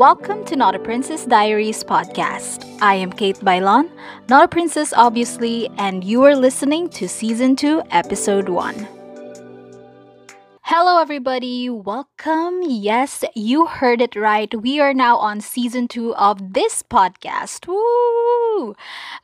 Welcome to Not a Princess Diaries podcast. I am Kate Bailon, not a princess obviously, and you are listening to season 2, episode 1. Hello, everybody. Welcome. Yes, you heard it right. We are now on season two of this podcast. Woo!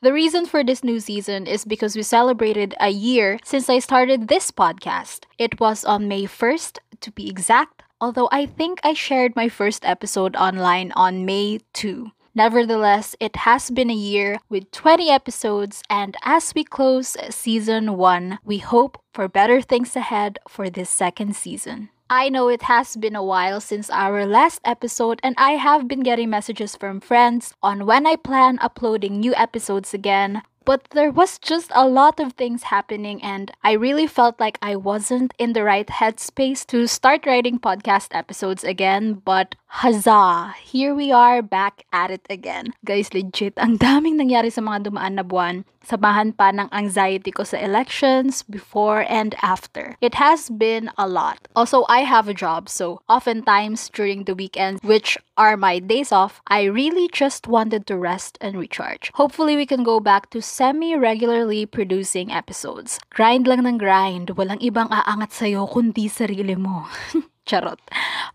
The reason for this new season is because we celebrated a year since I started this podcast. It was on May 1st, to be exact, although I think I shared my first episode online on May 2. Nevertheless, it has been a year with 20 episodes, and as we close season 1, we hope for better things ahead for this second season. I know it has been a while since our last episode, and I have been getting messages from friends on when I plan uploading new episodes again, but there was just a lot of things happening, and I really felt like I wasn't in the right headspace to start writing podcast episodes again. But huzzah! Here we are back at it again. Guys, legit, ang daming nangyari sa mga dumaan na buwan. Samahan pa ng anxiety ko sa elections, before and after. It has been a lot. Also, I have a job, so oftentimes during the weekends, which are my days off, I really just wanted to rest and recharge. Hopefully, we can go back to semi-regularly producing episodes. Grind lang ng grind, walang ibang aangat sa'yo kundi sarili mo. Charot.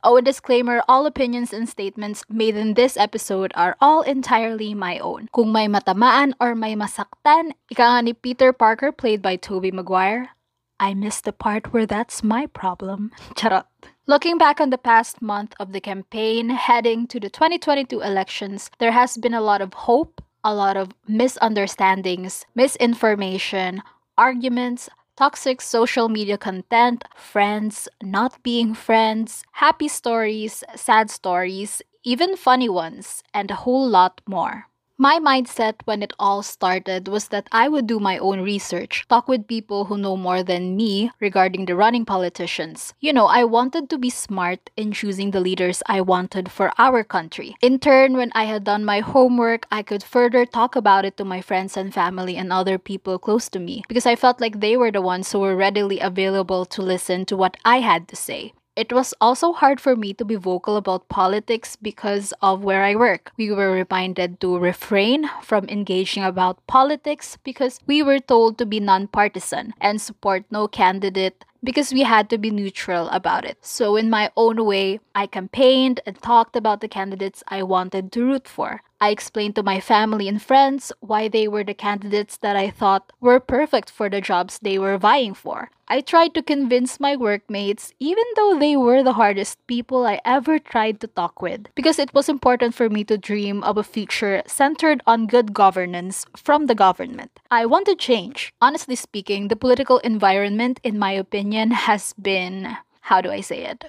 Oh, a disclaimer, all opinions and statements made in this episode are all entirely my own. Kung may matamaan or may masaktan, ika nga ni Peter Parker played by Tobey Maguire, I missed the part where that's my problem. Charot. Looking back on the past month of the campaign heading to the 2022 elections, there has been a lot of hope, a lot of misunderstandings, misinformation, arguments, toxic social media content, friends not being friends, happy stories, sad stories, even funny ones, and a whole lot more. My mindset when it all started was that I would do my own research, talk with people who know more than me regarding the running politicians. You know, I wanted to be smart in choosing the leaders I wanted for our country. In turn, when I had done my homework, I could further talk about it to my friends and family and other people close to me because I felt like they were the ones who were readily available to listen to what I had to say. It was also hard for me to be vocal about politics because of where I work. We were reminded to refrain from engaging about politics because we were told to be nonpartisan and support no candidate because we had to be neutral about it. So, in my own way, I campaigned and talked about the candidates I wanted to root for. I explained to my family and friends why they were the candidates that I thought were perfect for the jobs they were vying for. I tried to convince my workmates, even though they were the hardest people I ever tried to talk with, because it was important for me to dream of a future centered on good governance from the government. I want to change. Honestly speaking, the political environment, in my opinion, has been, how do I say it?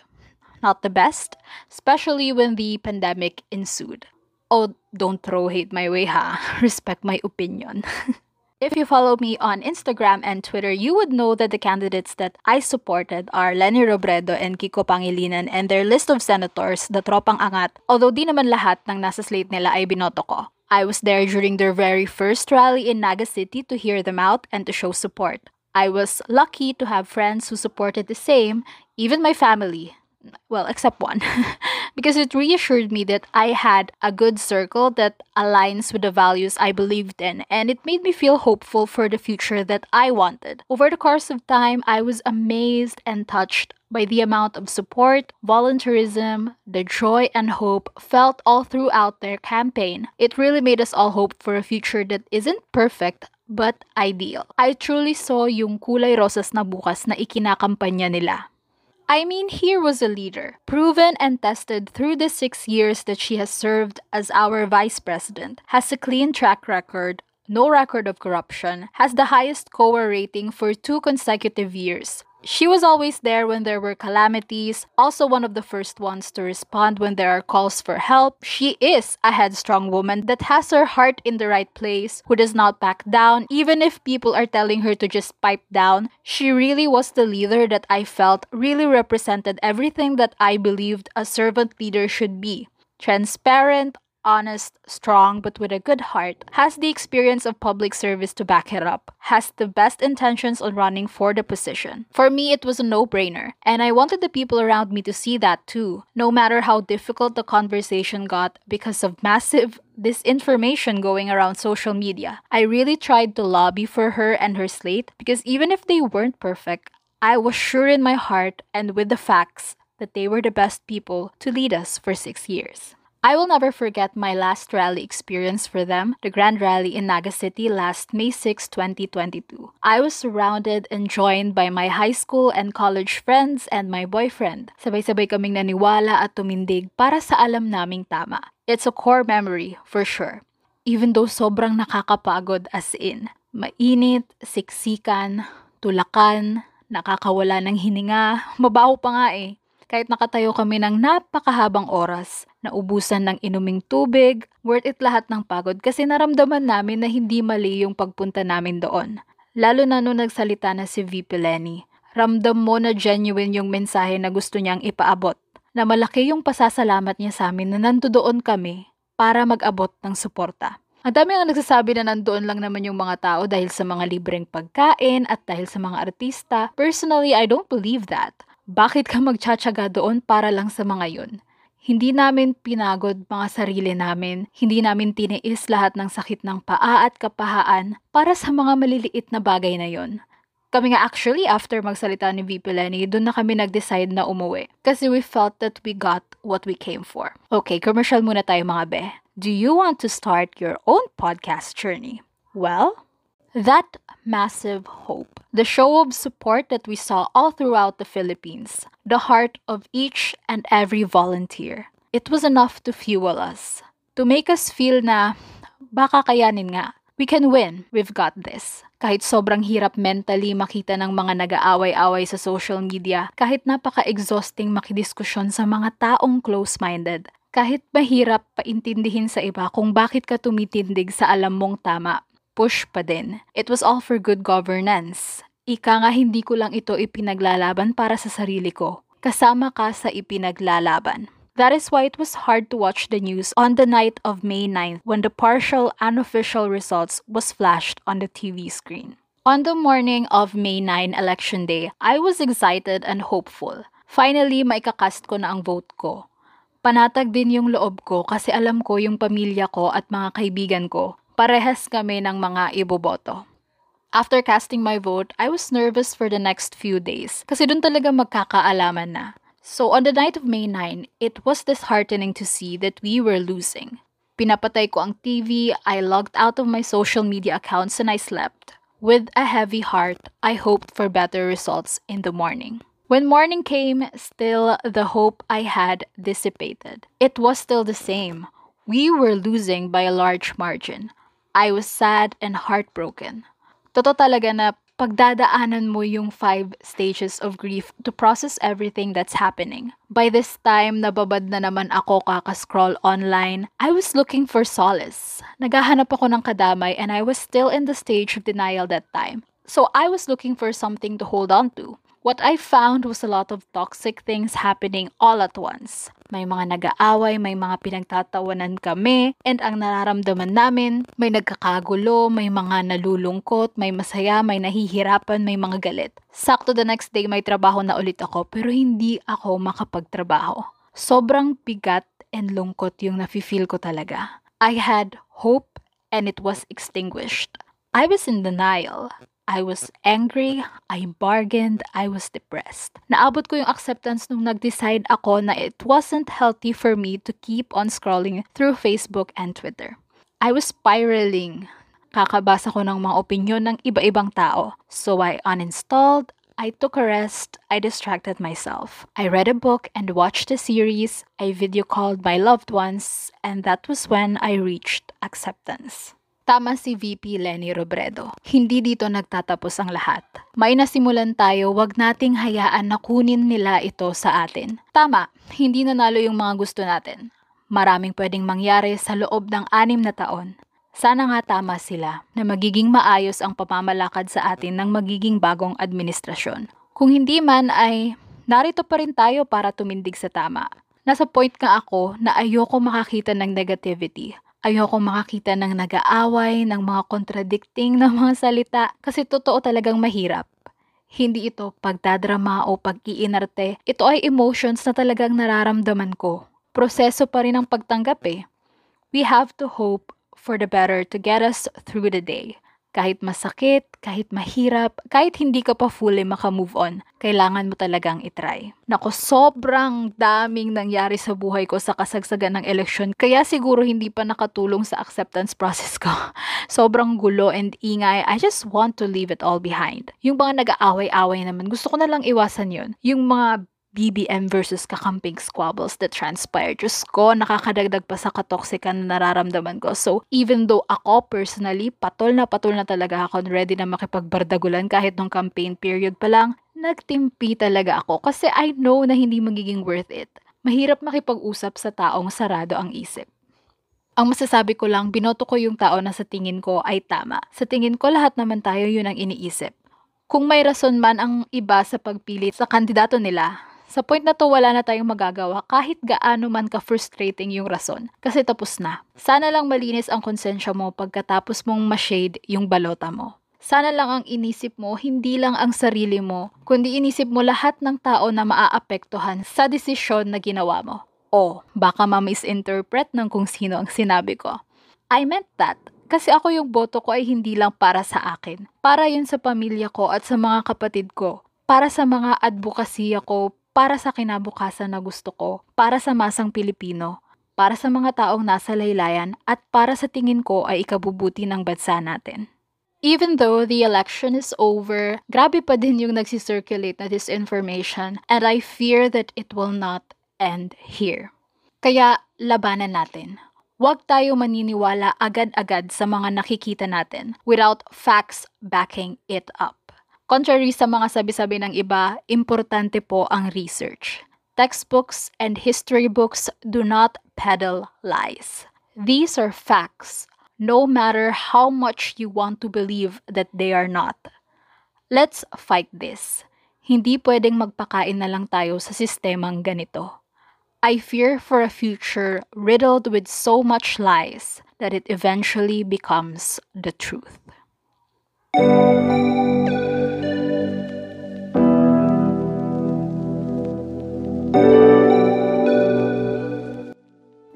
Not the best, especially when the pandemic ensued. Oh, don't throw hate my way, ha. Respect my opinion. If you follow me on Instagram and Twitter, you would know that the candidates that I supported are Lenny Robredo and Kiko Pangilinan and their list of senators, the Tropang Angat, although di naman lahat ng nasa slate nila ay binoto ko. I was there during their very first rally in Naga City to hear them out and to show support. I was lucky to have friends who supported the same, even my family, well, except one, because it reassured me that I had a good circle that aligns with the values I believed in, and it made me feel hopeful for the future that I wanted. Over the course of time, I was amazed and touched by the amount of support, volunteerism, the joy and hope felt all throughout their campaign. It really made us all hope for a future that isn't perfect but ideal. I truly saw yung kulay rosas na bukas na ikinakampanya nila. I mean, here was a leader, proven and tested through the six years that she has served as our vice president, has a clean track record, no record of corruption, has the highest COA rating for two consecutive years. She was always there when there were calamities, also one of the first ones to respond when there are calls for help. She is a headstrong woman that has her heart in the right place, who does not back down, even if people are telling her to just pipe down. She really was the leader that I felt really represented everything that I believed a servant leader should be transparent, honest, strong, but with a good heart, has the experience of public service to back it up, has the best intentions on running for the position. For me, it was a no brainer, and I wanted the people around me to see that too, no matter how difficult the conversation got because of massive disinformation going around social media. I really tried to lobby for her and her slate because even if they weren't perfect, I was sure in my heart and with the facts that they were the best people to lead us for six years. I will never forget my last rally experience for them, the Grand Rally in Naga City last May 6, 2022. I was surrounded and joined by my high school and college friends and my boyfriend. Sabay-sabay kaming naniwala at tumindig para sa alam naming tama. It's a core memory, for sure. Even though sobrang nakakapagod as in. Mainit, siksikan, tulakan, nakakawala ng hininga, mabaho pa nga eh kahit nakatayo kami ng napakahabang oras, naubusan ng inuming tubig, worth it lahat ng pagod kasi naramdaman namin na hindi mali yung pagpunta namin doon. Lalo na nung nagsalita na si VP Lenny. Ramdam mo na genuine yung mensahe na gusto niyang ipaabot. Na malaki yung pasasalamat niya sa amin na nandoon kami para mag-abot ng suporta. Ang dami ang nagsasabi na nandoon lang naman yung mga tao dahil sa mga libreng pagkain at dahil sa mga artista. Personally, I don't believe that. Bakit ka magtsatsaga doon para lang sa mga yun? Hindi namin pinagod mga sarili namin, hindi namin tiniis lahat ng sakit ng paa at kapahaan para sa mga maliliit na bagay na yon. Kami nga actually, after magsalita ni VP Lenny, doon na kami nag-decide na umuwi. Kasi we felt that we got what we came for. Okay, commercial muna tayo mga be. Do you want to start your own podcast journey? Well, that massive hope, the show of support that we saw all throughout the Philippines, the heart of each and every volunteer. It was enough to fuel us, to make us feel na baka kayanin nga. We can win. We've got this. Kahit sobrang hirap mentally makita ng mga nag-aaway-away sa social media, kahit napaka-exhausting makidiskusyon sa mga taong close-minded, kahit mahirap paintindihin sa iba kung bakit ka tumitindig sa alam mong tama, push pa din. It was all for good governance. Ika nga hindi ko lang ito ipinaglalaban para sa sarili ko. Kasama ka sa ipinaglalaban. That is why it was hard to watch the news on the night of May 9th when the partial unofficial results was flashed on the TV screen. On the morning of May 9 election day, I was excited and hopeful. Finally, maikakast ko na ang vote ko. Panatag din yung loob ko kasi alam ko yung pamilya ko at mga kaibigan ko parehas kami ng mga iboboto. After casting my vote, I was nervous for the next few days kasi doon talaga magkakaalaman na. So on the night of May 9, it was disheartening to see that we were losing. Pinapatay ko ang TV, I logged out of my social media accounts and I slept. With a heavy heart, I hoped for better results in the morning. When morning came, still the hope I had dissipated. It was still the same. We were losing by a large margin. I was sad and heartbroken. Totoo talaga na pagdadaanan mo yung five stages of grief to process everything that's happening. By this time, nababad na naman ako kakascroll online. I was looking for solace. Naghahanap ako ng kadamay and I was still in the stage of denial that time. So I was looking for something to hold on to. What I found was a lot of toxic things happening all at once. May mga nag-aaway, may mga pinagtatawanan kami, and ang nararamdaman namin, may nagkakagulo, may mga nalulungkot, may masaya, may nahihirapan, may mga galit. Sakto the next day may trabaho na ulit ako pero hindi ako makapagtrabaho. Sobrang bigat and lungkot yung nafe-feel ko talaga. I had hope and it was extinguished. I was in denial. I was angry, I bargained, I was depressed. Naabot ko yung acceptance nung nag-decide ako na it wasn't healthy for me to keep on scrolling through Facebook and Twitter. I was spiraling. Kakabasa ko ng mga opinion ng iba-ibang tao. So I uninstalled, I took a rest, I distracted myself. I read a book and watched a series, I video called my loved ones, and that was when I reached acceptance. Tama si VP Lenny Robredo. Hindi dito nagtatapos ang lahat. May nasimulan tayo, wag nating hayaan na kunin nila ito sa atin. Tama, hindi nanalo yung mga gusto natin. Maraming pwedeng mangyari sa loob ng anim na taon. Sana nga tama sila na magiging maayos ang pamamalakad sa atin ng magiging bagong administrasyon. Kung hindi man ay narito pa rin tayo para tumindig sa tama. Nasa point nga ako na ayoko makakita ng negativity. Ayoko makakita ng nag-aaway, ng mga contradicting na mga salita kasi totoo talagang mahirap. Hindi ito pagdadrama o pag-iinarte. Ito ay emotions na talagang nararamdaman ko. Proseso pa rin ang pagtanggap eh. We have to hope for the better to get us through the day. Kahit masakit, kahit mahirap, kahit hindi ka pa fully makamove on, kailangan mo talagang itry. Nako, sobrang daming nangyari sa buhay ko sa kasagsagan ng eleksyon, kaya siguro hindi pa nakatulong sa acceptance process ko. sobrang gulo and ingay, I just want to leave it all behind. Yung mga nag-aaway-away naman, gusto ko na lang iwasan yon Yung mga BBM versus kakamping squabbles that transpired. Diyos ko, nakakadagdag pa sa katoksikan na nararamdaman ko. So, even though ako personally, patol na patol na talaga ako, ready na makipagbardagulan kahit nung campaign period pa lang, nagtimpi talaga ako kasi I know na hindi magiging worth it. Mahirap makipag-usap sa taong sarado ang isip. Ang masasabi ko lang, binoto ko yung tao na sa tingin ko ay tama. Sa tingin ko, lahat naman tayo yun ang iniisip. Kung may rason man ang iba sa pagpili sa kandidato nila, sa point na to, wala na tayong magagawa kahit gaano man ka-frustrating yung rason. Kasi tapos na. Sana lang malinis ang konsensya mo pagkatapos mong ma-shade yung balota mo. Sana lang ang inisip mo, hindi lang ang sarili mo, kundi inisip mo lahat ng tao na maaapektuhan sa desisyon na ginawa mo. O, baka ma-misinterpret ng kung sino ang sinabi ko. I meant that kasi ako yung boto ko ay hindi lang para sa akin. Para yun sa pamilya ko at sa mga kapatid ko. Para sa mga advokasya ko, para sa kinabukasan na gusto ko, para sa masang Pilipino, para sa mga taong nasa laylayan at para sa tingin ko ay ikabubuti ng bansa natin. Even though the election is over, grabe pa din yung nagsisirculate na disinformation and I fear that it will not end here. Kaya labanan natin. Huwag tayo maniniwala agad-agad sa mga nakikita natin without facts backing it up. Contrary sa mga sabi-sabi ng iba, importante po ang research. Textbooks and history books do not peddle lies. These are facts, no matter how much you want to believe that they are not. Let's fight this. Hindi pwedeng magpakain na lang tayo sa sistemang ganito. I fear for a future riddled with so much lies that it eventually becomes the truth.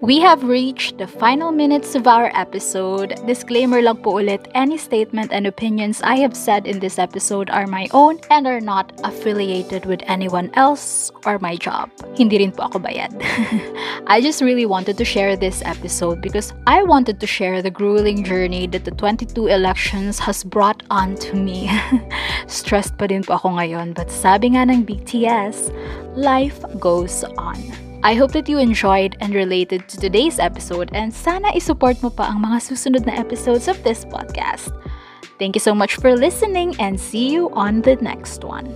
We have reached the final minutes of our episode. Disclaimer lang po ulit, any statement and opinions I have said in this episode are my own and are not affiliated with anyone else or my job. Hindi rin po ako bayad. I just really wanted to share this episode because I wanted to share the grueling journey that the 22 elections has brought on to me. Stressed pa din po ako ngayon but sabi nga ng BTS, life goes on. I hope that you enjoyed and related to today's episode and sana isupport mo pa ang mga susunod na episodes of this podcast. Thank you so much for listening and see you on the next one.